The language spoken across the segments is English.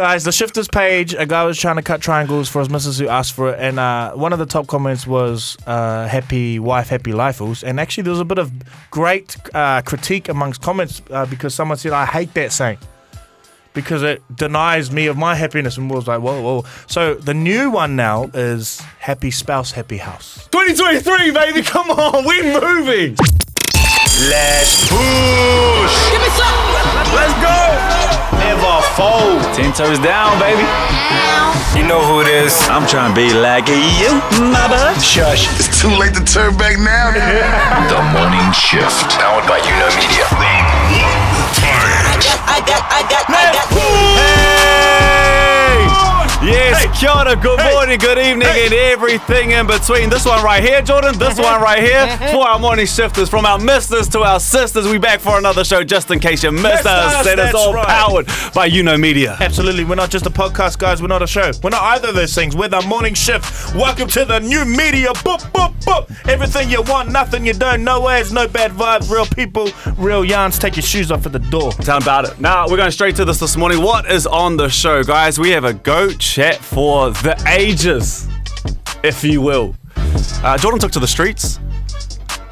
Guys, the shifters page, a guy was trying to cut triangles for his missus who asked for it, and uh, one of the top comments was uh, "Happy wife, happy lifeals." And actually, there was a bit of great uh, critique amongst comments uh, because someone said, "I hate that saying." Because it denies me of my happiness, and was like, "Whoa, whoa!" So the new one now is "Happy spouse, happy house." 2023, baby, come on, we're moving. Let's push. Give me some. Let's go. Never fold. Ten toes down, baby. You know who it is. I'm trying to be like you, my bud. Shush. It's too late to turn back now. The Morning Shift. Powered by YouKnow Media. I got, I got, I got. Yes, kia ora, good morning, good evening, and everything in between. This one right here, Jordan, this uh-huh. one right here, uh-huh. for our morning shifters, from our misters to our sisters. We back for another show just in case you missed us. us, That is all right. powered by YouKnow Media. Absolutely, we're not just a podcast, guys. We're not a show. We're not either of those things. We're the morning shift. Welcome to the new media. Boop, boop, boop. Everything you want, nothing you don't. No ads, no bad vibes. Real people, real yarns. Take your shoes off at the door. Tell about it. Now, we're going straight to this this morning. What is on the show, guys? We have a goat chat for the ages, if you will. Uh, Jordan took to the streets.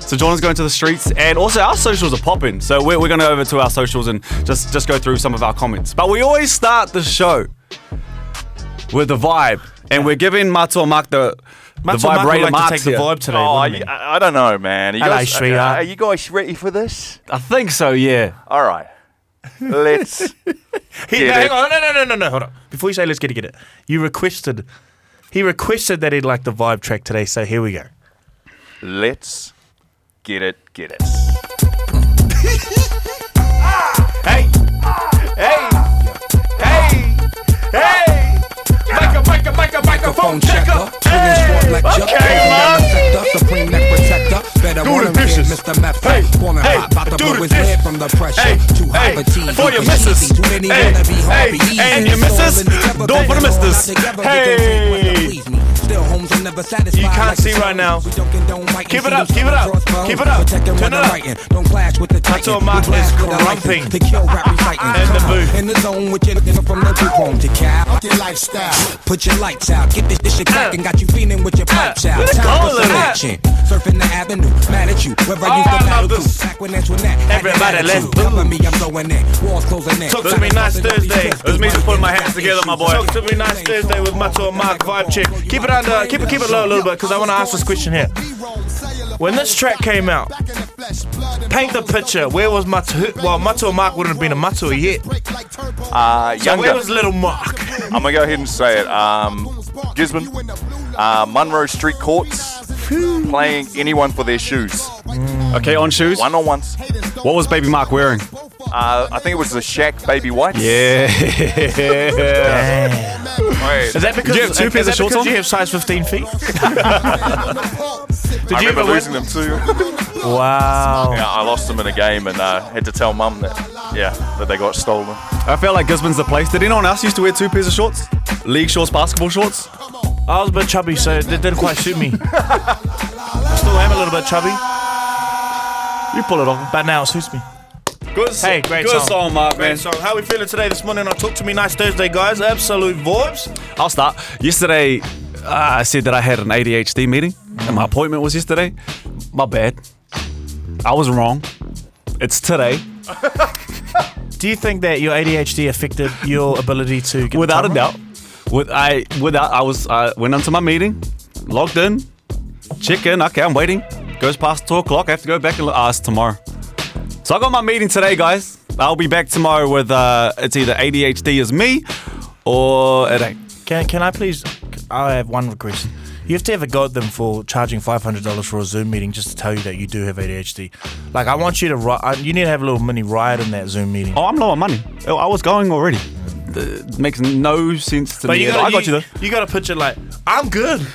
So Jordan's going to the streets, and also our socials are popping. So we're, we're going to go over to our socials and just just go through some of our comments. But we always start the show with the vibe, and we're giving Matua Marc the the Macho Marc would vibrator like to marks take the here. vibe today. Oh, wouldn't he? I, I don't know, man. Are you Hello, guys, sweetheart. Are you guys ready for this? I think so. Yeah. All right. Let's. He, Get hang on, no, no, no, no, no. Hold on. Before you say let's get it, get it. You requested. He requested that he'd like the vibe track today. So here we go. let's get it. Get it. Hey, hey, hey, hey. Micro, micro, micro, microphone checker. Hey, okay, man. Supreme neck protector. Better Do the him, kid, dishes. Mr. Meth. Hey, Calling hey, hot, about to blow his head from the pressure. Hey, Too high for TV. for your missus. Too many Hey, wanna be hey, Easy. and your missus. Do it for the missus. together, they can take what Hey. to please me. Still, homes are never satisfied. You can't see right now. songs. We don't condone writing, Keep it up, keep it up, keep it up. Turn it up. Don't clash with the titan. Until Mark is with a. To kill rap reciting. In the booth. In the zone with your nigga from the group home to Cal. Your lifestyle. Put your lights out, get this, this shit cracking, got you feeling with your pipes out. Let's Time go, for some action. Surfing the avenue, mad at you. Wherever I used Oh, I to battle love this. to. Back when that's when that. had that Everybody, let's attitude. boo. Me, I'm going in. Walls closing in. Talk to me nice Thursday. It was me just putting my hands together, my boy. Talk to me nice Thursday with Matua and Marc vibe check. Keep it under, keep it, keep it low a little bit because I want to ask this question here. When this track came out, paint the picture. Where was Matua? Well, Matua and Marc wouldn't have been a Matua yet. Uh, So younger. where was little Marc? I'm gonna go ahead and say it. Um, Gisborne, uh, Munro Street Courts, playing anyone for their shoes, Okay, on shoes. one on ones. What was Baby Marc wearing? Uh, I think it was the Shaq Baby Whites. Yeah. Wait, Is that because, you have two pairs of shorts because on? you have size 15 feet? Did I you remember ever losing win? them too. Wow. Yeah, I lost them in a game and uh, had to tell mum that yeah that they got stolen. I felt like Gisborne's the place. Did anyone else used to wear two pairs of shorts? League shorts, basketball shorts? I was a bit chubby, so it didn't quite suit me. I still am a little bit chubby, You pull it off. but now it suits me. Good, Hey, great good song. song, Marc, man. Great song. How we feeling today this morning on Talk to Me Nice Thursday, guys? Absolute vibes. I'll start. Yesterday, uh, I said that I had an ADHD meeting, and my appointment was yesterday. My bad. I was wrong. It's today. Do you think that your ADHD affected your ability to get Without a doubt. With I without I was I went onto my meeting, logged in, check in. Okay, I'm waiting. Goes past two o'clock. I have to go back and ask tomorrow. So I got my meeting today, guys. I'll be back tomorrow with uh, it's either ADHD is me or it ain't. Can, can I please? I have one request. You have to have a go at them for charging five hundred dollars for a Zoom meeting just to tell you that you do have ADHD. Like I want you to ri- I- You need to have a little mini riot in that Zoom meeting. Oh, I'm low on money. Oh, I was going already. It makes no sense to But me. you at all. gotta, I got you though. You gotta picture like I'm good.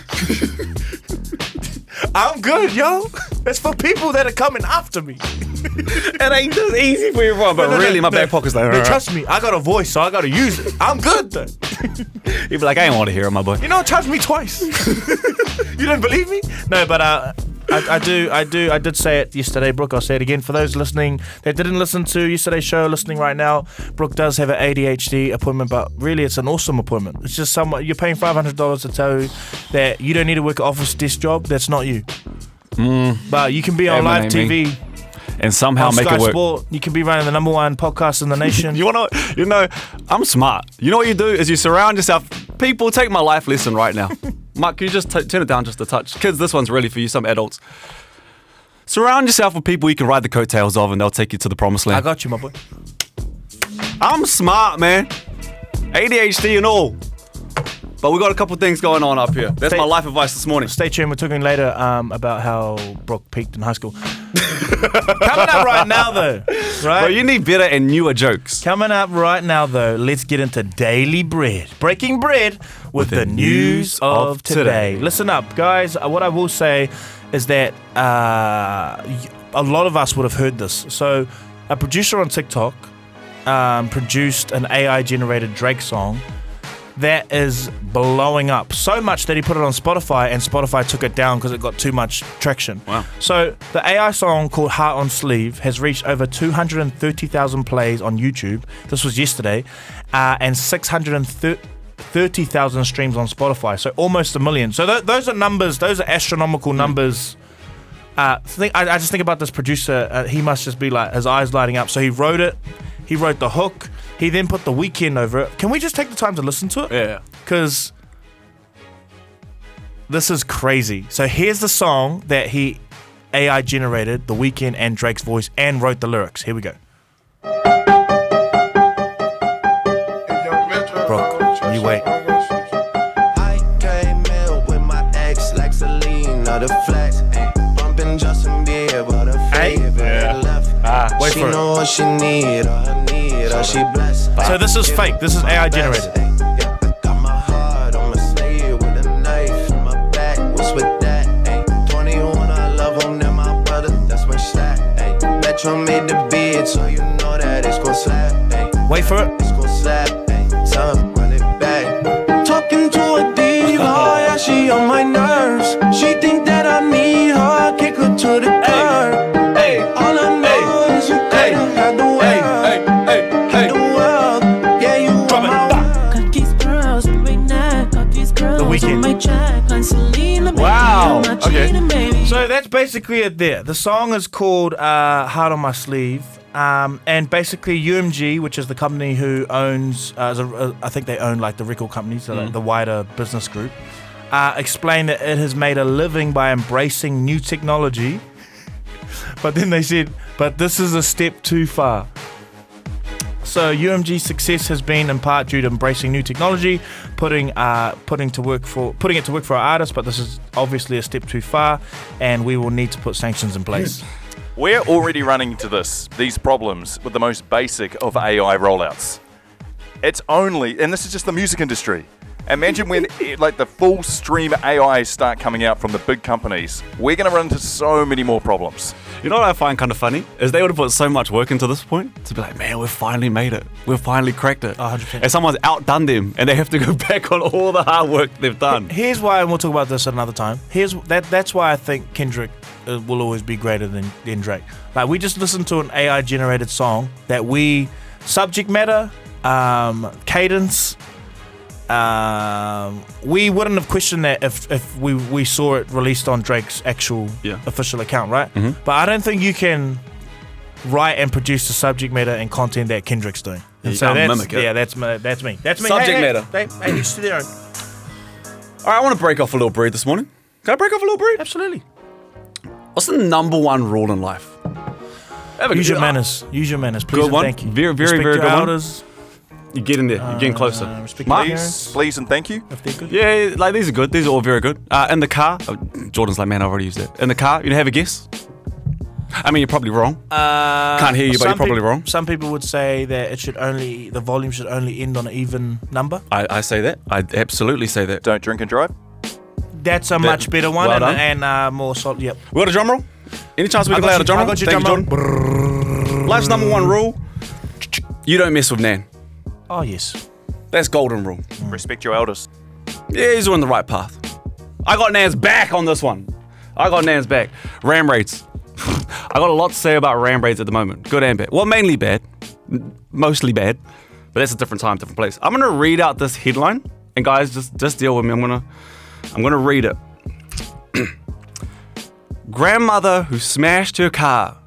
I'm good, yo. It's for people that are coming after me. It ain't just easy for everyone, but No, no, really, my no. back pocket's like. Trust me, I got a voice, so I gotta use it. I'm good though. He'd be like, I ain't want to hear it, my boy. You know, charge me twice. you didn't believe me? No, but uh, I, I do, I do, I did say it yesterday, Brook. I'll say it again for those listening that didn't listen to yesterday's show. Listening right now, Brook does have an ADHD appointment, but really, it's an awesome appointment. It's just someone you're paying five hundred dollars to tell you that you don't need to work an office desk job. That's not you. Mm. But you can be on live. TV and somehow on make Sky it work. Sport. You can be running the number one podcast in the nation. You wanna, you know, I'm smart. You know what you do is you surround yourself. People take my life lesson right now. Mark, can you just t- turn it down just a touch? Kids, this one's really for you. Some adults. Surround yourself with people you can ride the coattails of, and they'll take you to the promised land. I got you, my boy. I'm smart, man. ADHD and all. But we got a couple things going on up here. That's Stay- my life advice this morning. Stay tuned. We're talking later um, about how Brock peaked in high school. Coming up right now, though, right? But you need better and newer jokes. Coming up right now, though, let's get into Daily Bread. Breaking bread with, the, news of today. Listen up, guys. Uh, What I will say is that uh, a lot of us would have heard this. So, a producer on TikTok um, produced an AI generated Drake song that is blowing up so much that he put it on Spotify and Spotify took it down because it got too much traction. Wow. So the AI song called Heart on Sleeve has reached over 230,000 plays on YouTube. This was yesterday, uh, and 630,000 streams on Spotify. So almost a million. So th- those are numbers. Those are astronomical numbers. Uh, think, I, I just think about this producer. Uh, he must just be like his eyes lighting up. So he wrote it. He wrote the hook. He then put the Weeknd over it. Can we just take the time to listen to it? Yeah. because this is crazy. So here's the song that he AI generated, The Weeknd and Drake's voice, and wrote the lyrics. Here we go. You wait. I came in with my ex like Selena, the flex. Bumping Justin Bieber, the favorite left. Ah, wait she for it. know what she need, her need, all she blessed. So this is fake. This is AI generated. Ayy, yeah, I got my heart on my sleeve with a knife in my back. What's with that? Ayy, 21, I love him, then my brother, that's my stack. Ayy, Metro made the beat, so you know that it's gon' slap. Ayy, Wait for it. it's gon' slap, tell Okay. So that's basically it there. The song is called uh, Heart on My Sleeve. Um, and basically, UMG, which is the company who owns, uh, a, uh, I think they own like the record companies, so like the wider business group, uh, explained that it has made a living by embracing new technology. But then they said, but this is a step too far. So UMG's success has been in part due to embracing new technology, putting uh, putting to work for putting it to work for our artists. But this is obviously a step too far, and we will need to put sanctions in place. We're already running into this, these problems with the most basic of AI rollouts. It's only, and this is just the music industry. Imagine when like the full stream AI start coming out from the big companies. We're going to run into so many more problems. You know what I find kind of funny is they would have put so much work into this point to be like, man, we've finally made it. We've finally cracked it. 100%. And someone's outdone them, and they have to go back on all the hard work they've done. Here's why, and we'll talk about this at another time. Here's that. That's why I think Kendrick uh, will always be greater than, than Drake. Like we just listened to an AI generated song that we subject matter, um, cadence. Um, we wouldn't have questioned that if, if we, we saw it released on Drake's actual Yeah. official account, right? But I don't think you can write and produce the subject matter and content that Kendrick's doing. And you so can't that's, mimic it. Yeah, that's my, that's me. That's me. Subject hey, matter. Hey, hey, hey, each to their own. All right, I want to break off a little breed this morning. Can I break off a little breed? Absolutely. What's the number one rule in life? Have a Use good- your manners. Use your manners. Please Good and one. thank you. Very, very, respect very your good one. elders, You get in there. You're getting closer. Uh, Mark? Please, please, and thank you. good. Yeah, like these are good. These are all very good. Uh, in the car, oh, Jordan's like, man, I've already used it. In the car, you have a guess. I mean, you're probably wrong. Uh, Can't hear you, but you're probably peop- wrong. Some people would say that it should only the volume should only end on an even number. I, I say that. I absolutely say that. Don't drink and drive. That's a much better one well and, done. and uh, more solid. Yep. We got a drum roll? Any chance we I can got lay out a drum I roll? got your Thank drum you, Jordan. Life's number one rule you don't mess with Nan. Oh yes. That's golden rule. Respect your elders. Yeah, he's on the right path. I got Nan's back on this one. I got Nan's back. Ram raids. I got a lot to say about ram raids at the moment. Good and bad. Well, mainly bad. Mostly bad. But that's a different time, different place. I'm gonna read out this headline, and guys, just just deal with me. I'm gonna I'm gonna read it. Grandmother who smashed her car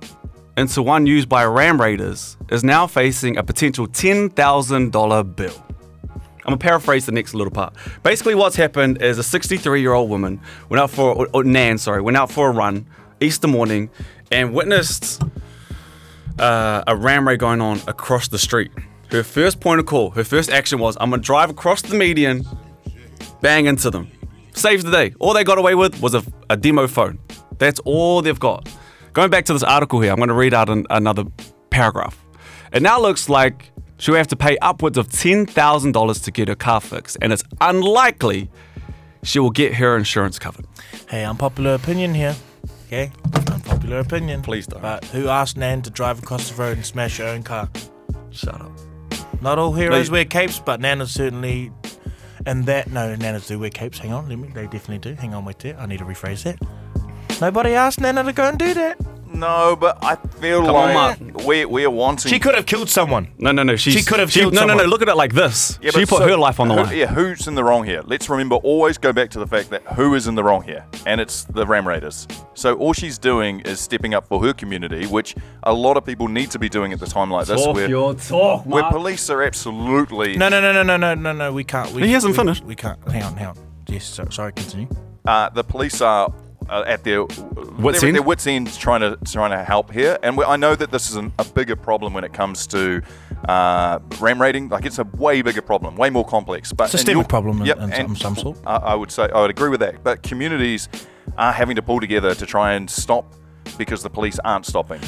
into one used by ram raiders is now facing a potential $10,000 bill. I'm gonna paraphrase the next little part. Basically, what's happened is a 63 year old woman went out for, or, Nan, sorry, went out for a run Easter morning and witnessed uh, a ram raid going on across the street. Her first point of call, her first action was, I'm gonna drive across the median, bang into them. Saves the day. All they got away with was a, a demo phone. That's all they've got. Going back to this article here, I'm gonna read out an, another paragraph. It now looks like she'll have to pay upwards of $10,000 to get her car fixed, and it's unlikely she will get her insurance covered. Hey, unpopular opinion here. Okay? Unpopular opinion. Please don't. But who asked Nan to drive across the road and smash her own car? Shut up. Not all heroes No, wear capes, but Nana's certainly. And that, no, Nanas do wear capes. Hang on, let me. They definitely do. Hang on, wait there. I need to rephrase that. Nobody asked Nana to go and do that. No, but I feel Come on, like Marc. we're, we're wanting. She could have killed someone. No, no, no. She's, She could have killed No, no, no. someone. Look at it like this. Yeah, she but put so- her life on the who- line. Yeah, who's in the wrong here? Let's remember, always go back to the fact that who is in the wrong here, and it's the Ram Raiders. So all she's doing is stepping up for her community, which a lot of people need to be doing at the time like this, Talk where, your talk, where Marc. police are absolutely. No, no, no, no, no, no, no, no. We can't. We, He hasn't we- finished. We can't. Hang on, hang on. Yes, so, sorry, continue. Uh, the police are uh, at their Wits their, end? their wits end trying to trying to help here, and we, I know that this is an, a bigger problem when it comes to uh, ram raiding. Like it's a way bigger problem, way more complex. But in Systemic problem in- Yep, in and some- some sort. I, I would say I would agree with that. But communities are having to pull together to try and stop because the police aren't stopping.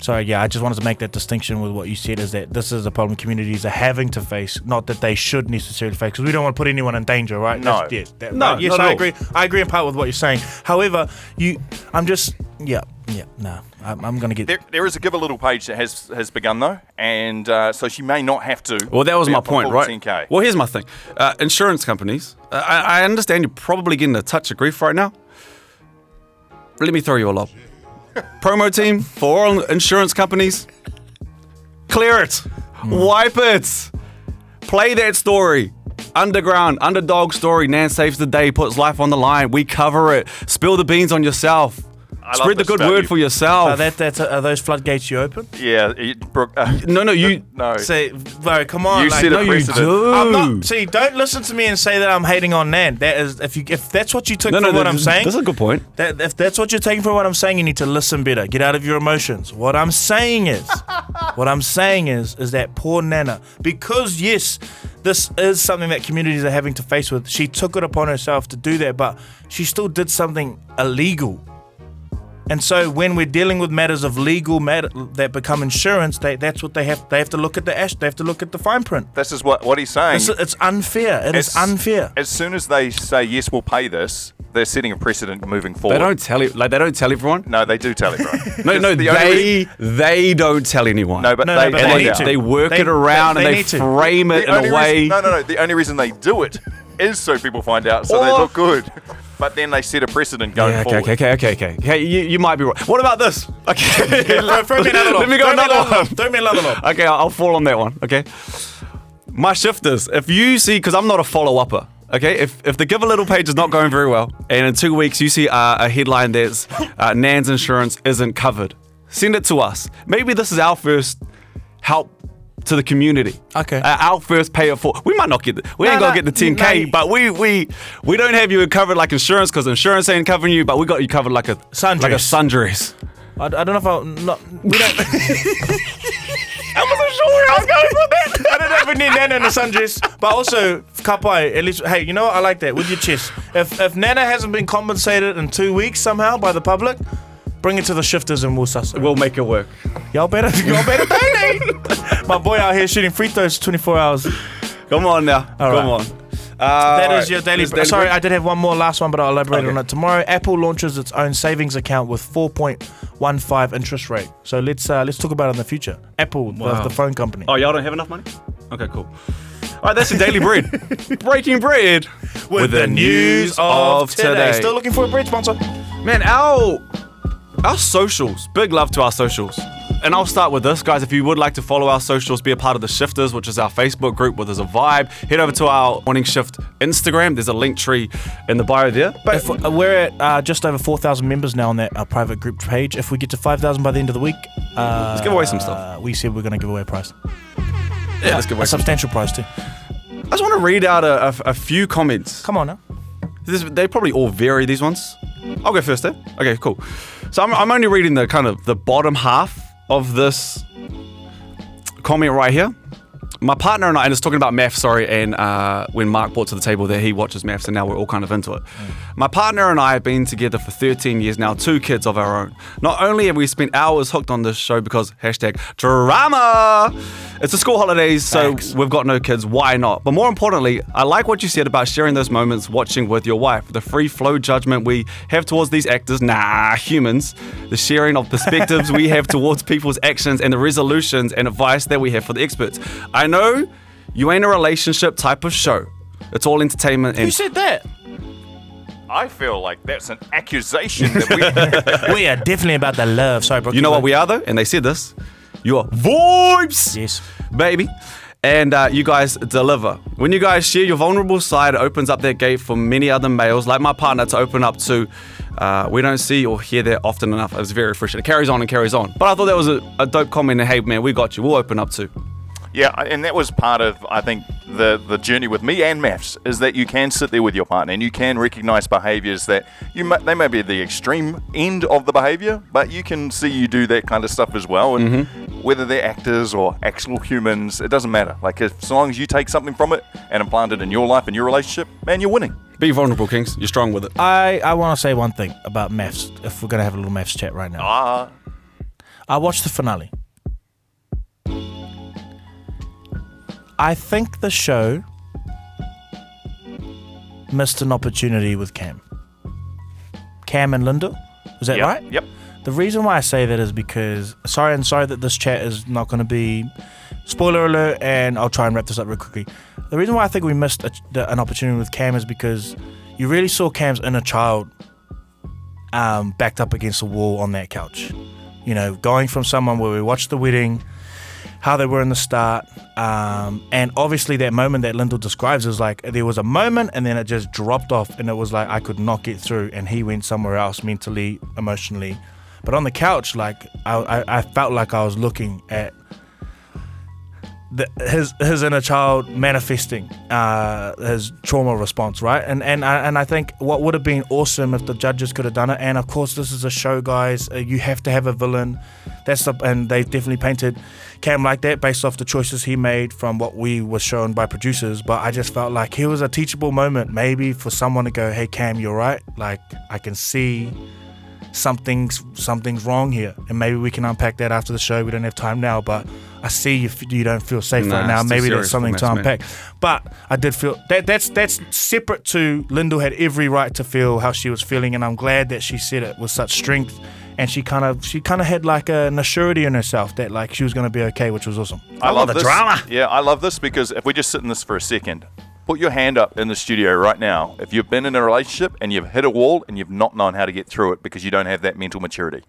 Sorry, yeah, I just wanted to make that distinction with what you said is that this is a problem communities are having to face, not that they should necessarily face, because we don't want to put anyone in danger, right? No. That's- yes, that- No, right, yes, not at I all. agree. I agree in part with what you're saying. However, you, I'm just, yeah, yeah, no, I'm, I'm gonna get. There, there is a Givealittle page that has has begun though, and uh, so she may not have to. Well, that was my point, right? 10K. Well, here's my thing. Uh, insurance companies. Uh, I, I understand you're probably getting a touch of grief right now. Let me throw you a lob. Promo team for all insurance companies. Clear it. Hmm. Wipe it. Play that story. Underground, underdog story. Nan saves the day, puts life on the line. We cover it. Spill the beans on yourself. Love Spread the good word you. for yourself. Are, that, that's, are those floodgates you open? Yeah, it, Brook, uh, no, no, you. no. Say, bro, come on. You like, set a no, you do. I'm not. See, don't listen to me and say that I'm hating on Nan. That is, if you, if that's what you took No, from no, what that- I'm saying, That's a good point. That, if that's what you're taking from what I'm saying, you need to listen better. Get out of your emotions. What I'm saying is, what I'm saying is, is that poor Nana, because yes, this is something that communities are having to face with. She took it upon herself to do that, but she still did something illegal. And so when we're dealing with matters of legal matter that become insurance, they, that's what they have. They have to look at the ash. They have to look at the fine print. This is what what he's saying. It's, it's unfair. It is As- unfair. As soon as they say yes, we'll pay this, they're setting a precedent moving forward. They don't tell you, like they don't tell everyone. No, they do tell everyone. No, no, The they re- they don't tell anyone. no, but No, they, no, but and they they, need to. they work They- it around they- and they they need to. frame it The in a way. Reason, no, no, no. The only reason they do it is so people find out, so they look good. But then they set a precedent going Yeah, okay, forward. okay, okay, okay, okay. Okay, you, you might be right. What about this? Okay, Throw- throw me another. Let me go Throw me another another one. Throw me another lob. Okay, I'll, I'll fall on that one. Okay. My shifters. If you see, because I'm not a follow upper. Okay, if, if the Givealittle page is not going very well, and in two weeks you see uh, a headline that's uh, Nan's insurance isn't covered, send it to us. Maybe this is our first help to the community. Okay. Uh, our first pay it for. We might not get the, we No, ain't gonna no, get the 10k, no. but we we we don't have you covered like insurance because insurance ain't covering you, but we got you covered like a Sundress. like a sundress. I, I don't know if I not. We don't. I wasn't sure where I was going with that. I don't know if we need Nana in the sundress, but also Kapai. At least, hey, you know what? I like that with your chest. If if Nana hasn't been compensated in two weeks somehow by the public, bring it to the shifters and we'll suss it. We'll make it work. Y'all better, y'all better donate. My boy out here shooting free throws 24 hours. Come on now. All Come right. on. Uh, That all is right. your daily. Br- sorry? I did have one more last one, but I'll elaborate Okay. on it tomorrow. Apple launches its own savings account with 4.15 interest rate. So let's uh, let's talk about it in the future. Apple, the, Wow. the phone company. Oh, y'all don't have enough money? Okay, cool. All right, that's your daily bread. Breaking bread with, the news of today. Still looking for a bread sponsor. Man, our our socials. Big love to our socials. And I'll start with this, guys. If you would like to follow our socials, be a part of the Shifters, which is our Facebook group where there's a vibe, head over to our Morning Shift Instagram. There's a link tree in the bio there. But If, uh, we're at uh, just over 4,000 members now on that uh, private group page. If we get to 5,000 by the end of the week, uh, Let's give away some stuff. We said we're going to give away a prize. yeah, let's give away A substantial prize, too. I just want to read out a, a- a few comments. Come on now. This, they probably all vary, these ones. I'll go first, eh? Okay, cool. So I'm, I'm only reading the kind of the bottom half of this comment right here. My partner and I, and it's talking about MAFS, sorry, and uh, when Marc brought to the table that he watches MAFS and now we're all kind of into it. My partner and I have been together for 13 years now, two kids of our own. Not only have we spent hours hooked on this show because hashtag drama, it's the school holidays, so Thanks. we've got no kids, why not? But more importantly, I like what you said about sharing those moments watching with your wife, the free flow judgment we have towards these actors, nah, humans, the sharing of perspectives we have towards people's actions, and the resolutions and advice that we have for the experts. I know you ain't a relationship type of show. It's all entertainment Who and said that? I feel like that's an accusation that we. we are definitely about the love. Sorry, bro. you know what we are though, and they said this. You're vibes. Yes. baby. And uh, you guys deliver. When you guys share your vulnerable side, it opens up that gate for many other males, like my partner, to open up to. Uh, we don't see or hear that often enough. It's very refreshing. It carries on and carries on. But I thought that was a, a dope comment. And hey, man, we got you. We'll open up too. Yeah, and that was part of I think the the journey with me and MAFS is that you can sit there with your partner and you can recognize behaviors that you may, they may be the extreme end of the behavior, but you can see you do that kind of stuff as well. And whether they're actors or actual humans, it doesn't matter. Like if, as long as you take something from it and implant it in your life and your relationship, man, you're winning. Be vulnerable, Kings. You're strong with it. I, I want to say one thing about MAFS, if we're going to have a little MAFS chat right now. Ah, I watched the finale. I think the show missed an opportunity with Cam. Cam and Lyndall? Was that yep, right? Yep. The reason why I say that is because sorry and sorry that this chat is not going to be spoiler alert, and I'll try and wrap this up real quickly. The reason why I think we missed a, the, an opportunity with Cam is because you really saw Cam's inner child um, backed up against the wall on that couch. You know, going from someone where we watched the wedding, how they were in the start, um, and obviously that moment that Lyndall describes is like there was a moment and then it just dropped off, and it was like I could not get through, and he went somewhere else mentally, emotionally. But on the couch, like I, I, I felt like I was looking at his his inner child manifesting uh, his trauma response, right? And and I, and I think what would have been awesome if the judges could have done it. And of course, this is a show, guys. Uh, you have to have a villain. That's the and they definitely painted Cam like that based off the choices he made from what we were shown by producers. But I just felt like here was a teachable moment, maybe for someone to go, "Hey, Cam, you're right. Like I can see." something's something's wrong here, and maybe we can unpack that after the show. We don't have time now, but I see you, you don't feel safe Nah, right now. Maybe serious there's something to maths, man. unpack. But I did feel that that's that's separate to Lyndall had every right to feel how she was feeling, and I'm glad that she said it with such strength. And she kind of she kind of had like a, an assurity in herself that like she was going to be okay, which was awesome. I love the this. drama. Yeah, I love this because if we just sit in this for a second, put your hand up in the studio right now. If you've been in a relationship and you've hit a wall and you've not known how to get through it because you don't have that mental maturity.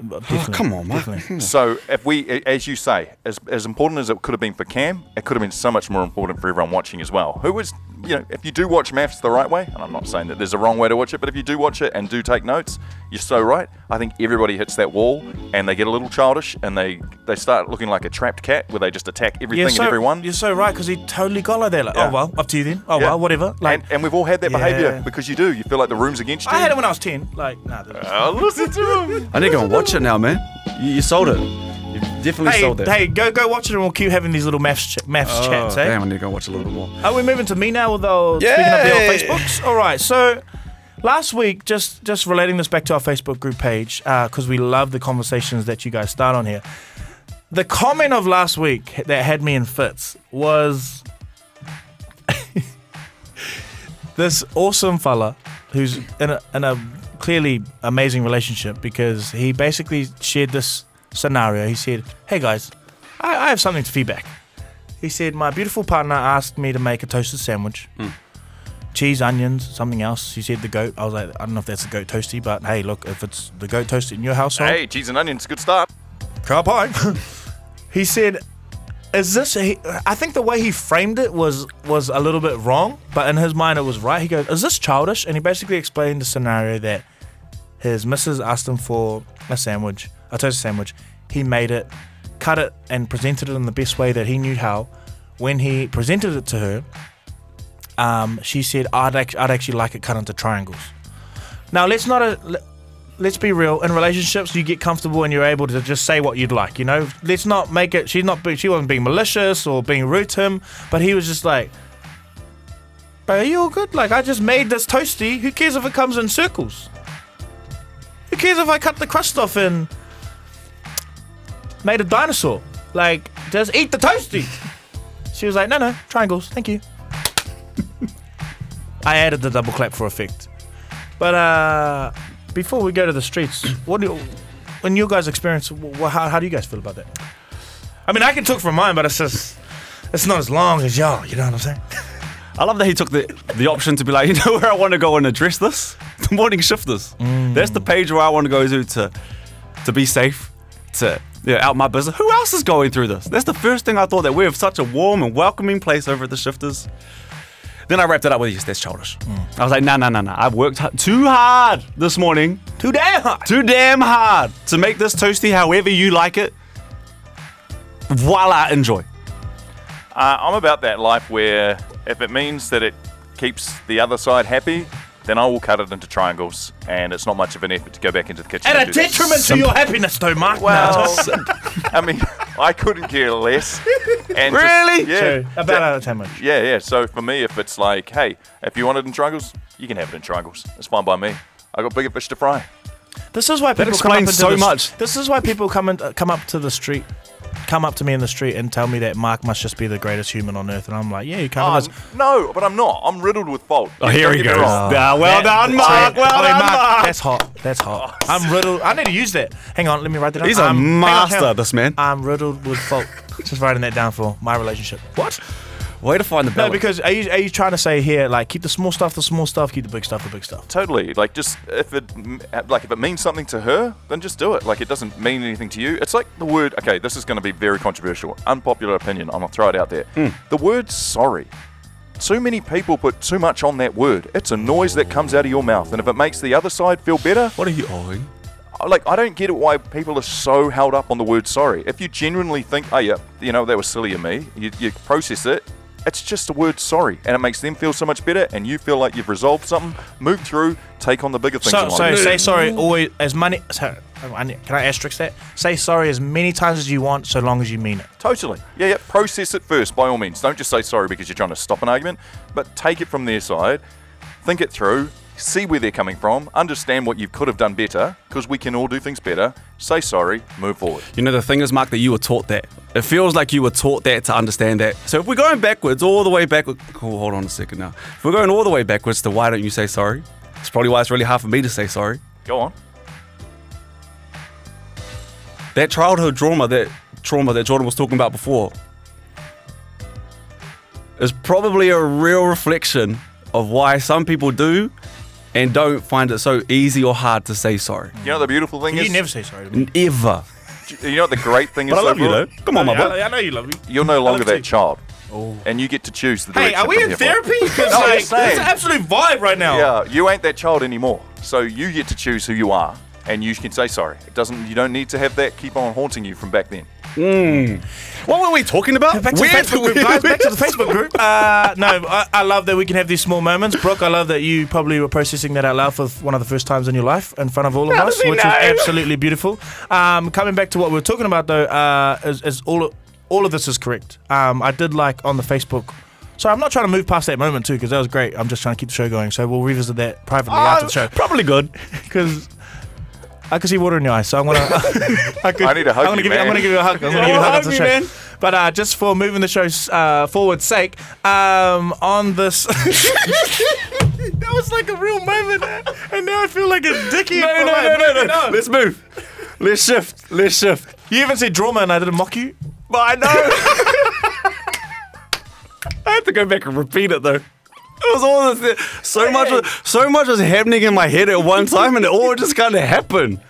Definitely, oh, come on, Marc. So if we, as you say, as, as important as it could have been for Cam, it could have been so much more important for everyone watching as well. Who was, you know, if you do watch MAFS the right way, and I'm not saying that there's a wrong way to watch it, but if you do watch it and do take notes, you're so right. I think everybody hits that wall and they get a little childish and they they start looking like a trapped cat where they just attack everything so, and everyone. You're so right because he totally got like that. Like, oh, Yeah. oh well, up to you then. Oh Yeah. well, whatever. Like and, and we've all had that behaviour Yeah. because you do. You feel like the room's against you. I had it when I was ten. Like nah. that- Oh, listen to him. I need to go and watch it now, man. You, you sold it. You definitely Hey, sold it. hey, go go watch it and we'll keep having these little MAFS ch- MAFS Oh, chats. Eh? damn, I need to go watch a little bit more. Are we moving to me now with the speaking of the old Facebooks? All right, so last week, just just relating this back to our Facebook group page because we love the conversations that you guys start on here. The comment of last week that had me in fits was this awesome fella who's in a, in a clearly amazing relationship because he basically shared this scenario. He said, "Hey guys, I, I have something to feedback." He said, My beautiful partner asked me to make a toasted sandwich. Hmm. cheese, onions, something else. He said the goat. I was like, I don't know if that's the goat toasty, but hey, look, if it's the goat toasty in your household, Hey, cheese and onions, good start. ka pai. he said, "Is this?" I think the way he framed it was was a little bit wrong, but in his mind it was right. He goes, "Is this childish?" And he basically explained the scenario that his missus asked him for a sandwich, a toasted sandwich. He made it, cut it, and presented it in the best way that he knew how. When he presented it to her, um, she said, I'd, act- I'd actually like it cut into triangles. Now, let's not. Uh, le- let's be real. In relationships, you get comfortable and you're able to just say what you'd like. You know, let's not make it. She's not. She wasn't being malicious or being rude to him, but he was just like, "But are you all good? Like, I just made this toasty. Who cares if it comes in circles? Who cares if I cut the crust off and made a dinosaur? Like, just eat the toasty." She was like, "No, no, triangles. Thank you." I added the double clap for effect. But uh, before we go to the streets, what do you, when you guys experience, wh- how, how do you guys feel about that? I mean, I can talk from mine, but it's just it's not as long as y'all. You know what I'm saying? I love that he took the the option to be like, you know where I want to go and address this? The morning shifters. Mm. That's the page where I want to go to to to be safe, to yeah, out my business. Who else is going through this? That's the first thing I thought that we have such a warm and welcoming place over at the shifters. Then I wrapped it up with yes, that's childish. I was like, no, no, no, no. I've worked h- too hard this morning, Too damn hot. too damn hard to make this toasty however you like it. Voila, enjoy. Uh, I'm about that life where if it means that it keeps the other side happy, then I will cut it into triangles, and it's not much of an effort to go back into the kitchen. At and a do that. detriment to your happiness, though, Marc. Well, I mean, I couldn't care less. And just- Really? yeah. True. About out of ten much. Yeah, yeah. So for me, if it's like, hey, if you want it in triangles, you can have it in triangles. It's fine by me. I got bigger fish to fry. This is why people come up into so the, much. This is why people come in, come up to the street, come up to me in the street and tell me that Marc must just be the greatest human on earth, and I'm like, yeah, you kind Oh, of is. no, but I'm not. I'm riddled with fault. Oh, here Don't he goes. wrong. Ah, well That- done, Marc. Say- Well oh, done, Marc. Marc. That's hot. That's hot. I'm riddled. I need to use that. Hang on, let me write that down. He's a I'm- hang on, hang master, on. this man. I'm riddled with fault. Just writing that down for my relationship. What? Way to find the balance. No, because are you, are you trying to say here, like, keep the small stuff the small stuff, keep the big stuff the big stuff? Totally. Like, just if it like if it means something to her, then just do it. Like, it doesn't mean anything to you. It's like the word. Okay, this is going to be very controversial, unpopular opinion. I'm gonna throw it out there. Hmm. The word sorry. Too many people put too much on that word. It's a noise that comes out of your mouth, and if it makes the other side feel better, what are you owing? Uh, like I don't get it why people are so held up on the word sorry. If you genuinely think, oh yeah, you know that was silly of me, you, you process it. It's just a word sorry, and it makes them feel so much better, and you feel like you've resolved something. Move through, take on the bigger things. So, in so life. say sorry mm. always as many. So, can I asterisk that? Say sorry as many times as you want, so long as you mean it. Totally. Yeah, yeah. Process it first, by all means. Don't just say sorry because you're trying to stop an argument, but take it from their side, think it through, see where they're coming from, understand what you could have done better, because we can all do things better. Say sorry, move forward. You know, the thing is, Marc, that you were taught that. It feels like you were taught that to understand that. So if we're going backwards, all the way backwards. Oh, hold on a second now. If we're going all the way backwards to why don't you say sorry? It's probably why it's really hard for me to say sorry. Go on. That childhood trauma, that trauma that Jordan was talking about before, is probably a real reflection of why some people do and don't find it so easy or hard to say sorry. You know the beautiful thing is? You is, never say sorry to me. Ever. you know what the great thing is. But I love you though, though. Come on, my I, boy. I know you love me. You're no longer love you that too. child, oh. and you get to choose the Hey, are we in therapy? forward. Because No, like, it's an absolute vibe right now. Yeah, you ain't that child anymore. So you get to choose who you are, and you can say sorry. It doesn't. You don't need to have that keep on haunting you from back then. What were we talking about? Back to the Where Facebook group, guys. Back to the Facebook group. Uh, no, I, I love that we can have these small moments. Brook, I love that you probably were processing that out loud for one of the first times in your life in front of all of How us, which know? was absolutely beautiful. Um, coming back to what we were talking about, though, uh, is, is all all of this is correct. Um, I did like on the Facebook. So I'm not trying to move past that moment too, because that was great. I'm just trying to keep the show going. So we'll revisit that privately after the show, Probably good. because. I can see water in your eyes, so I'm gonna. I, could, I need a hug I'm gonna you, give you. I'm gonna give you a hug. I'm gonna give you a hug after the show. man. But uh, just for moving the show uh, forward sake, um, on this. that was like a real moment, and now I feel like a dickhead. No, for no, like no, no, no. Let's move. Let's shift. Let's shift. You even said drama, and I didn't mock you. But I know. I have to go back and repeat it though. It was all this, so much, so much was happening in my head at one time, and it all just kind of happened.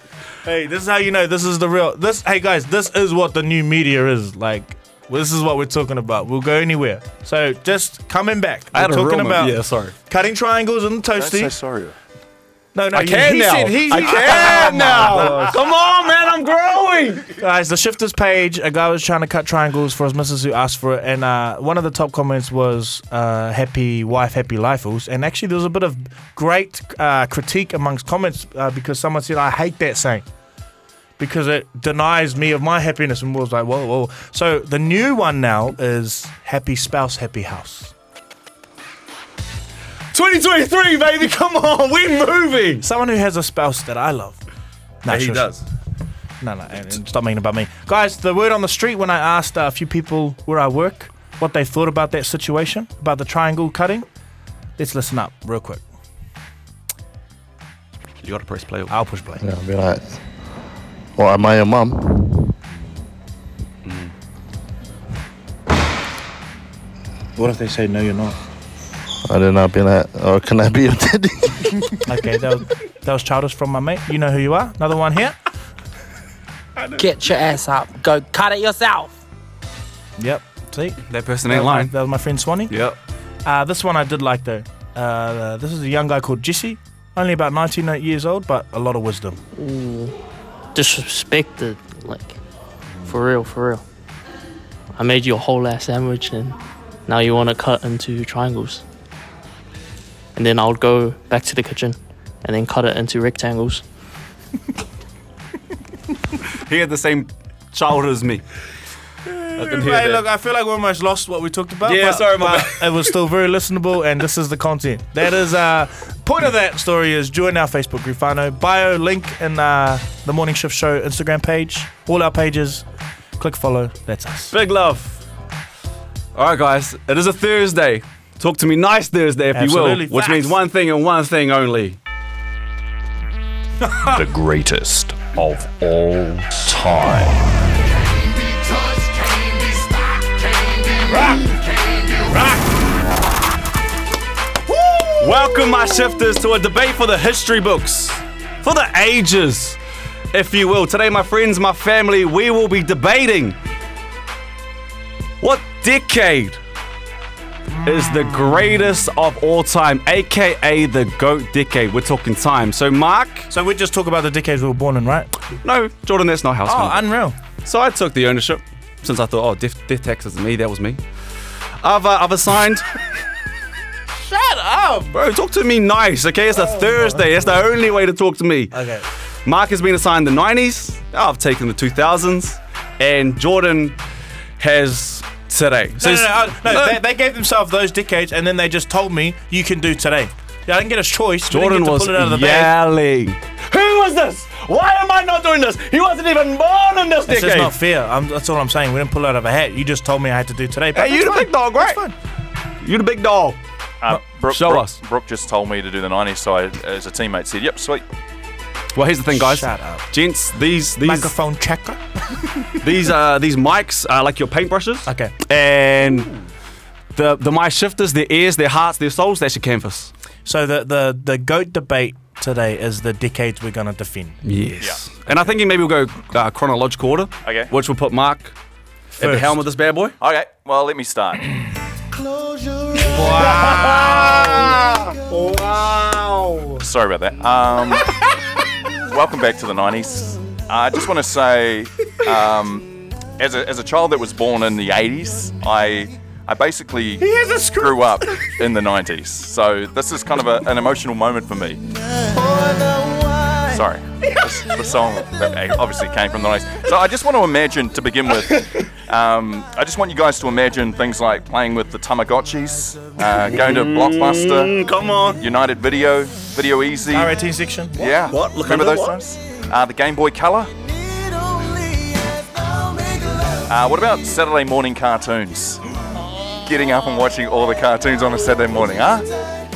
Hey, this is how you know this is the real. This, hey guys, this is what the new media is like. This is what we're talking about. We'll go anywhere. So just coming back. I had we're a real talking moment. about Yeah, sorry. cutting triangles in the Don't toasty. say sorry. No, no, I he- can he now. said he's- I can Oh now. Come on, man, I'm growing. Guys, the shifters page, a guy was trying to cut triangles for his missus who asked for it, and uh, one of the top comments was uh, "Happy wife, happy lifeals." And actually, there was a bit of great uh, critique amongst comments uh, because someone said, "I hate that saying." Because it denies me of my happiness, and was like, whoa, whoa. So the new one now is happy spouse, happy house. 2023, baby, come on, we're moving. Someone who has a spouse that I love. No, he sure, does. No, no, and, and stop making about me. Guys, the word on the street when I asked uh, a few people where I work what they thought about that situation, about the triangle cutting, let's listen up real quick. You got to press play. I'll push play. Yeah, I'll be like, what, am I your mum? What if they say, no, you're not? I don't know, I'll be like, oh, can I be your daddy? Okay, that was, that was childish from my mate. You know who you are. Another one here. Get your ass up. Go cut it yourself. Yep. See? That person That ain't lying. That was my friend Swanee. Yep. Uh, this one I did like though. Uh, this is a young guy called Jesse, only about 19 years old, but a lot of wisdom. Ooh, disrespected. Like, for real, for real. I made you a whole ass sandwich and now you want to cut into triangles. And then I'll go back to the kitchen and then cut it into rectangles. He had the same childhood as me. I can hear Hey, that. look, I feel like we almost lost what we talked about. Yeah, but- sorry, my but It was still very listenable, and this is the content. That is, uh, point of that story is join our Facebook group, whānau. Bio link in uh, the Morning Shift Show Instagram page. All our pages. Click follow. That's us. Big love. All right, guys. It is a Thursday. Talk to me nice Thursday, if Absolutely. you will, which means one thing and one thing only. the greatest of all time. Welcome, my shifters, to a debate for the history books, for the ages, if you will. Today, my friends, my family, we will be debating what decade is the greatest of all time, aka the GOAT decade. We're talking time. So, Marc. So we just talk about the decades we were born in, right? No, Jordan, that's not how it's Oh, unreal. So I took the ownership since I thought, oh, Death, death Tax is me. That was me. I've, uh, I've assigned. Shut up, bro. Talk to me nice, okay? It's a Thursday. That's the only way to talk to me. Okay. Marc has been assigned the 90s. I've taken the 2000s, and Jordan has today. No, no, no, uh, no, no. They, they gave themselves those decades, and then they just told me you can do today. Yeah, I didn't get a choice. Jordan to was pull it out of the bag. yelling. Who was this? Why am I not doing this? He wasn't even born in this That's decade. just not fair. I'm, that's all I'm saying. We didn't pull it out of a hat. You just told me I had to do today. But Hey, you that's the big dog, right? That's fine. You the big dog. Uh, Brook, show Brook- us. Brook just told me to do the 90s, so I, as a teammate, said, "Yep, sweet." Well, here's the thing, guys. Shut up. Gents, these these Microphone checker. these uh these mics are like your paintbrushes. Okay. And the the mic shifters, their ears, their hearts, their souls, that's your canvas. So the the the goat debate today is the decades we're gonna defend. Yes. And I think maybe we'll go uh, chronological order. Okay. Which will put Marc at the helm of this bad boy. Okay, well, let me start. Wow. wow. Sorry about that. Um, welcome back to the 90s. I just want to say, um, as, a, as a child that was born in the 80s, I I basically grew up in the 90s. So this is kind of a, an emotional moment for me. Sorry. The song that obviously came from the 90s. So I just want to imagine, to begin with, um, I just want you guys to imagine things like playing with the Tamagotchis, uh, going to Blockbuster, Mm, come on. United Video, Video Easy. R18 section. Yeah. What? Look Remember those what? times? Uh, the Game Boy Color. Uh, what about Saturday morning cartoons? Getting up and watching all the cartoons on a Saturday morning, huh?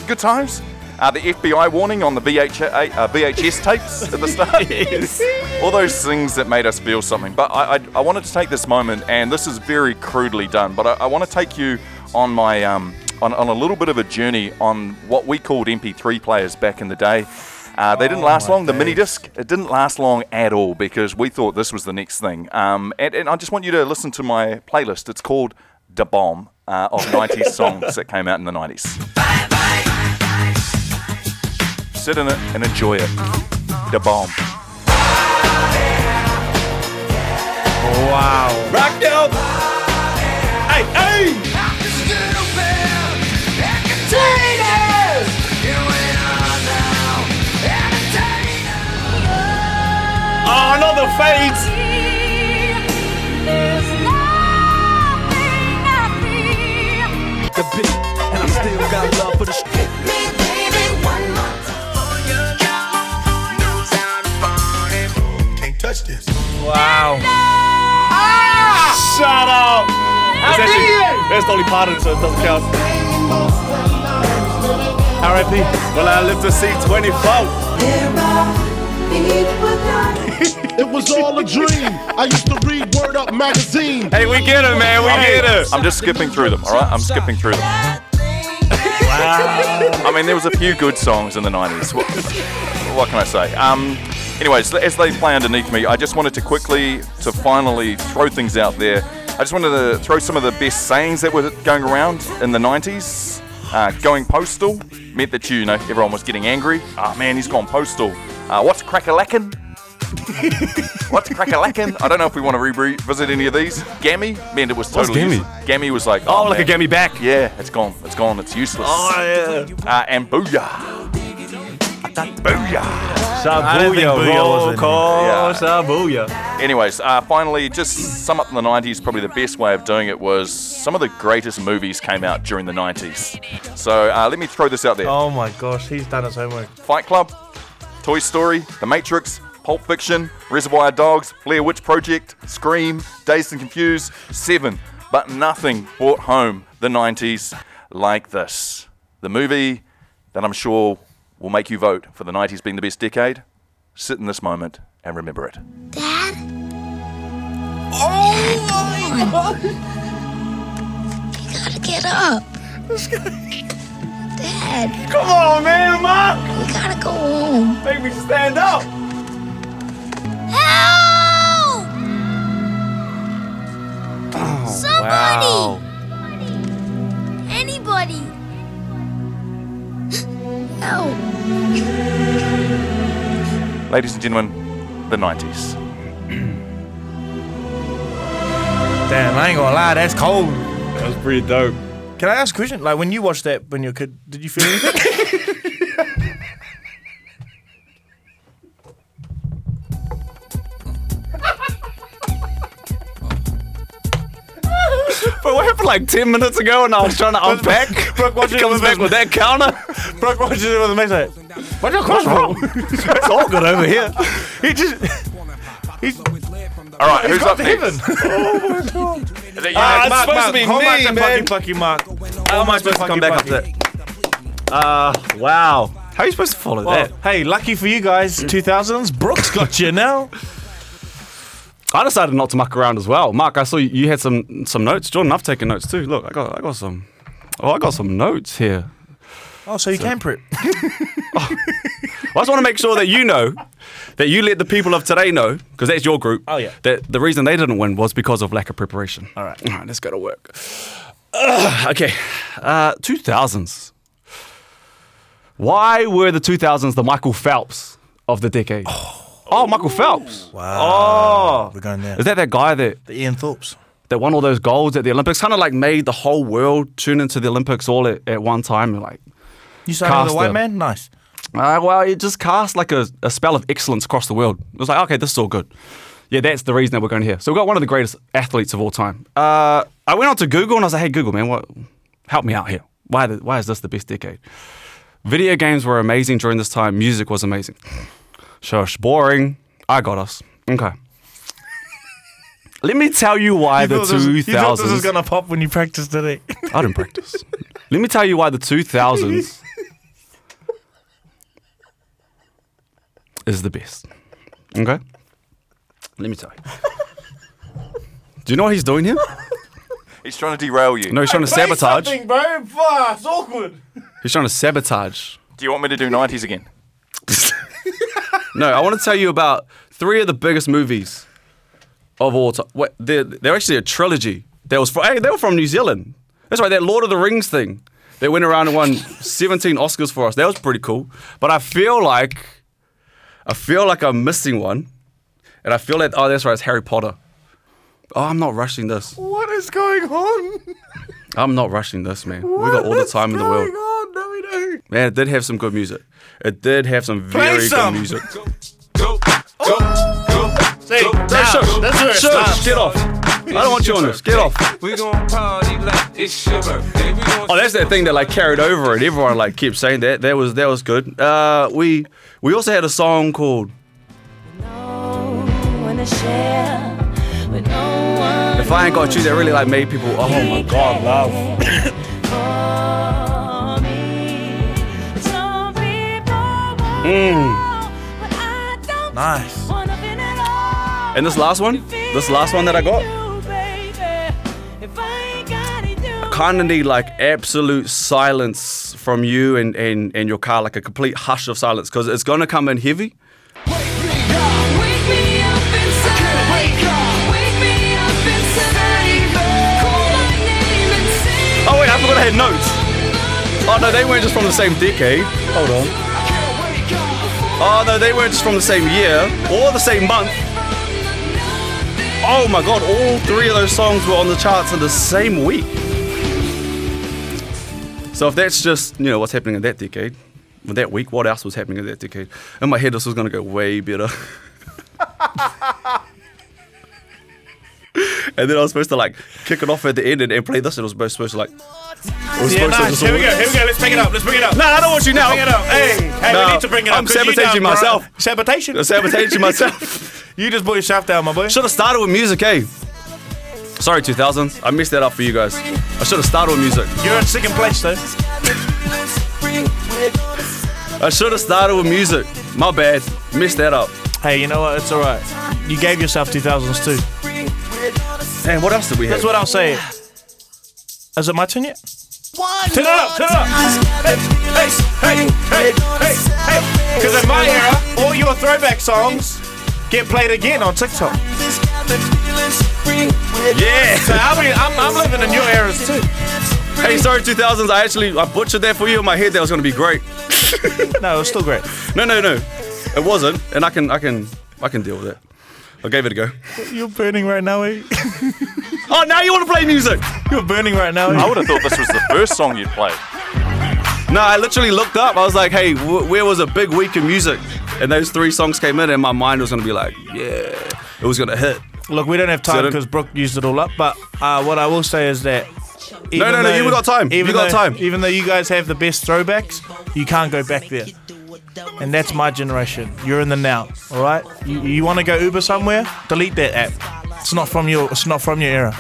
Good times. Uh, the FBI warning on the VH, uh, VHS tapes at the start. All those things that made us feel something. But I, I, I wanted to take this moment, and this is very crudely done, but I, I want to take you on my um, on, on a little bit of a journey on what we called MP3 players back in the day. Uh, they didn't last long. The mini disc, it didn't last long at all because we thought this was the next thing. Um, and, and I just want you to listen to my playlist. It's called Da Bomb uh, of 90s songs that came out in the 90s. Sit in it and enjoy it. The Bomb. Wow. Rock out. Hey, hey. Oh, not the fades. The beat, and I still got love for the this. Wow. Shut up. It's actually, that's Dolly Parton, so it doesn't count. R.I.P. Well, I live to see 24. It was all a dream. I used to read Word Up magazine. Hey, we get it, man. We get it. I'm just skipping through them, all right? I'm skipping through them. Wow. I mean, there was a few good songs in the 90s. What, what can I say? Um, anyways, as they play underneath me, I just wanted to quickly, to finally throw things out there. I just wanted to throw some of the best sayings that were going around in the 90s. Uh, going postal meant that you you know everyone was getting angry. Ah man, he's gone postal. Uh, what's crackalackin'? What's crackalackin'? I don't know if we want to revisit any of these. Gammy meant it was What's totally gammy? useless. Gammy was like, Oh, like a gammy back. Yeah, it's gone. It's gone. It's useless. Oh, yeah. Uh, and booyah. Booyah. I didn't think Booyah was in Shabuya, Yeah. Shabuya. Anyways, uh, finally, just sum up in the 90s, probably the best way of doing it was some of the greatest movies came out during the 90s. So uh, let me throw this out there Oh my gosh, he's done his homework. Fight Club, Toy Story, The Matrix, Pulp Fiction, Reservoir Dogs, Blair Witch Project, Scream, Dazed and Confused, Seven. But nothing brought home the 90s like this. The movie that I'm sure will make you vote for the 90s being the best decade. Sit in this moment and remember it. Dad? Oh Dad, my god! You gotta get up. Dad, Come on, man, Marc. you gotta go home. Make me stand up. Help! Oh, Somebody! Wow. Anybody! Help! Ladies and gentlemen, the 90s. Damn, I ain't gonna lie, that's cold. That was pretty dope. Can I ask a question? Like when you watched that when you were a kid, did you feel anything? But what happened like 10 minutes ago and I was trying to unpack? Brook watching it Comes back with that counter. Brook watches it with the mate like, what's your crossbow? it's all good over here. He just, he's, All right, he's who's got up to next? heaven. Is it you? Ah, it's Marc, supposed Marc, to be hold me, Marc man. Pucky, Pucky, Marc. How am I supposed to come back up to that? Uh, wow. How are you supposed to follow Well, that? hey, lucky for you guys, 2000s, Brook's got you now. I decided not to muck around as well. Marc, I saw you, you had some some notes. Jordan, I've taken notes too. Look, I got I got some. Oh, I got some notes here. Oh, so you can prep. I just want to make sure that you know that you let the people of today know, because that's your group. Oh, yeah. That the reason they didn't win was because of lack of preparation. All right. All right, let's go to work. Ugh, okay. Uh, 2000s. Why were the 2000s the Michael Phelps of the decade? Oh, Michael Phelps. Wow. Oh. We're going there. Is that that guy that, the Ian Thorpes? that won all those golds at the Olympics? Kind of like made the whole world tune into the Olympics all at, at one time. Like, You with Cast white man? Nice. uh, well, it just cast like a, a spell of excellence across the world. It was like, okay, this is all good. Yeah, that's the reason that we're going here. So we've got one of the greatest athletes of all time. Uh, I went on to Google and I was like, hey, Google, man, what? Help me out here. Why, the, why is this the best decade? Video games were amazing during this time. Music was amazing. Shush, boring. I got us. Okay. Let me tell you why You the thought this- You thought this was going to pop when you practiced today. Eh? I didn't practice. Let me tell you why the 2000s is the best. Okay? Let me tell you. Do you know what he's doing here? He's trying to derail you. No, he's trying to Play sabotage. something, bro. Fuck, it's awkward. He's trying to sabotage. Do you want me to do 90s again? No, I want to tell you about three of the biggest movies of all time. What, they're, they're actually a trilogy. That was from, hey, they were from New Zealand. That's right, that Lord of the Rings thing. They went around and won 17 Oscars for us. That was pretty cool. But I feel like, I feel like I'm missing one. And I feel like, oh, that's right, it's Harry Potter. Oh, I'm not rushing this. What is going on? I'm not rushing this, man. we got all the time in the world. on? No, we don't. Man, it did have some good music. It did have some Play very some. good music. Go, go, go, go. See, Hey, now, shush, that's where it shush, stops. get off. I don't want you on this. Get off. We gon' party like it's your birthday. Oh, that's that thing that like carried over, and everyone like kept saying that. That was that was good. Uh, we we also had a song called "If I Ain't Got You" that really like made people. Oh my God, love. Mm. Nice. And this last one, this last one that I got, I kind of need like absolute silence from you and, and, and your car, like a complete hush of silence, because it's gonna come in heavy. Notes. Oh no, they weren't just from the same decade. Hold on. Oh no, they weren't just from the same year or the same month. Oh my god, all three of those songs were on the charts in the same week. So if that's just, you know, what's happening in that decade, in that week, what else was happening in that decade? In my head, this was gonna go way better. and then I was supposed to like kick it off at the end and, and play this, and I was supposed to like. Yeah, nice. Here we go. Here we go. Let's bring it up. Let's bring it up. No, I don't want you now. Bring it up. Hey, hey, No, we need to bring it up. I'm sabotaging done, bro. myself. Sabotation. I'm sabotaging myself. you just brought yourself down, my boy. Should have started with music, hey. Sorry, 2000s. I messed that up for you guys. I should have started with music. You're in second place, though. I should have started with music. My bad. Messed that up. Hey, you know what? It's all right. You gave yourself 2000s too. And what else did we have? That's what I'll say. Is it my turn yet? Turn it up, turn it up. Hey, hey, hey, hey, hey, hey. Because in my era, all your throwback songs get played again on TikTok. Yeah. So I mean, I'm, I'm living in your eras too. Hey, sorry, 2000s. I actually I butchered that for you in my head. That was gonna be great. No, it was still great. No, no, no. It wasn't, and I can, I can, I can deal with it. I gave it a go. You're burning right now, eh? Oh, now you want to play music? You're burning right now. I Eh? would have thought this was the first song you'd played. No, I literally looked up. I was like, hey, wh- where was a big week in music? And those three songs came in, and my mind was gonna be like, yeah, it was gonna hit. Look, we don't have time So- because Brook used it all up. But uh, what I will say is that. No, no, no, you got time. You Even got though, time. Even though you guys have the best throwbacks, you can't go back there. And that's my generation. You're in the now, all right? You, you want to go Uber somewhere? Delete that app. It's not from your. It's not from your era.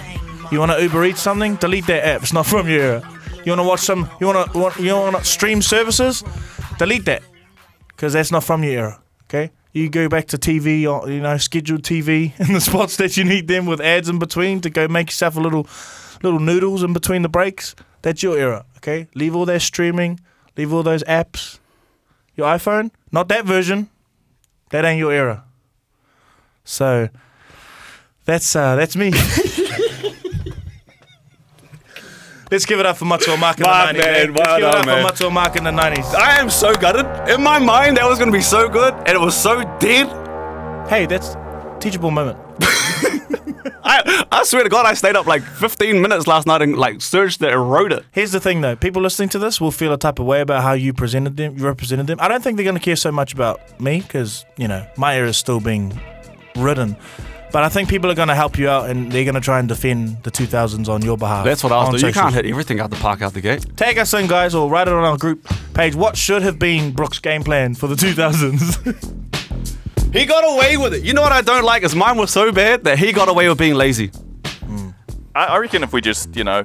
You want to Uber eat something? Delete that app. It's not from your era. You want to watch some? You want to? You want to stream services? Delete that, because that's not from your era. Okay. You go back to TV, or you know, scheduled TV in the spots that you need them with ads in between to go make yourself a little, little noodles in between the breaks. That's your era. Okay. Leave all that streaming. Leave all those apps. Your iPhone, not that version. That ain't your era. So that's uh that's me. Let's give it up for Matua Marc in the Marc, 90s. man, Let's well give it up man. for Matua Marc in the 90s. I am so gutted. In my mind, that was gonna be so good, and it was so dead. Hey, that's teachable moment. I, I swear to God, I stayed up like 15 minutes last night and like searched it and wrote it. Here's the thing though, people listening to this will feel a type of way about how you presented them, you represented them. I don't think they're going to care so much about me because, you know, my era is still being written. But I think people are going to help you out and they're going to try and defend the 2000s on your behalf. That's what I was doing. You can't hit everything out the park out the gate. Tag us in, guys, or write it on our group page. What should have been Brook's game plan for the 2000s? He got away with it. You know what I don't like is mine was so bad that he got away with being lazy. I, I reckon if we just, you know.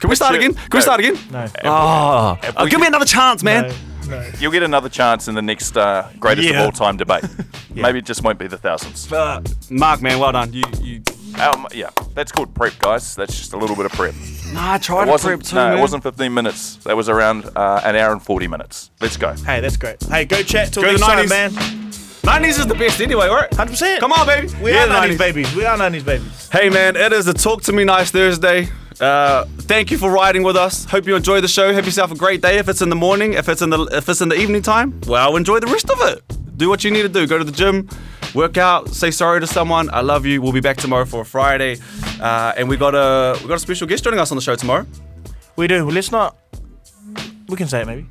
Can we start again? Can we start again? no. Oh, If oh, we give me could- another chance, man. No. You'll get another chance in the next uh, greatest Yeah. of all time debate. Maybe it just won't be the thousands. Uh, Marc, man, well done. You, you, Um, yeah, that's called prep, guys. That's just a little bit of prep. Nah, I tried it to wasn't, prep too, No, man. it wasn't 15 minutes. That was around uh, an hour and 40 minutes. Let's go. Hey, that's great. Hey, go chat till Go next the time, 90s. man. 90s is the best anyway, right? 100%. Come on, baby. We Yeah, are the 90s 90s. babies. We are 90s babies. Hey man, it is a Talk to Me Nice Thursday. Uh, thank you for riding with us. Hope you enjoy the show. Have yourself a great day. If it's in the morning, if it's in the if it's in the evening time, well, enjoy the rest of it. Do what you need to do. Go to the gym, work out, say sorry to someone. I love you. We'll be back tomorrow for a Friday, uh, and we got a we got a special guest joining us on the show tomorrow. We do. Well, let's not. We can say it maybe.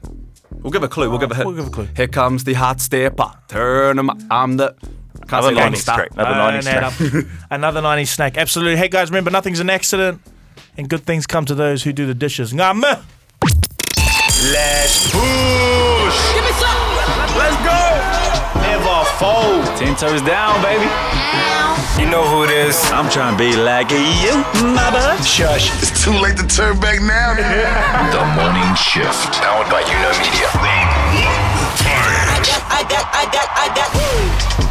We'll give a clue. We'll give a hint. We'll give a clue. Here comes the hot stepper. Turn 'em. I'm the. I can't Another say 90s gangsta. track. Another Burn 90s that track. up. Another 90s snack. Absolutely. Hey, guys, remember, nothing's an accident, and good things come to those who do the dishes. Ngam. Let's push. Give me some. Let's go. Never fold. Ten toes down, baby. You know who it is. I'm trying to be like you, my bud. Shush. It's too late to turn back now. The Morning Shift. Powered by You Know Media. I got, I got, I got, I got.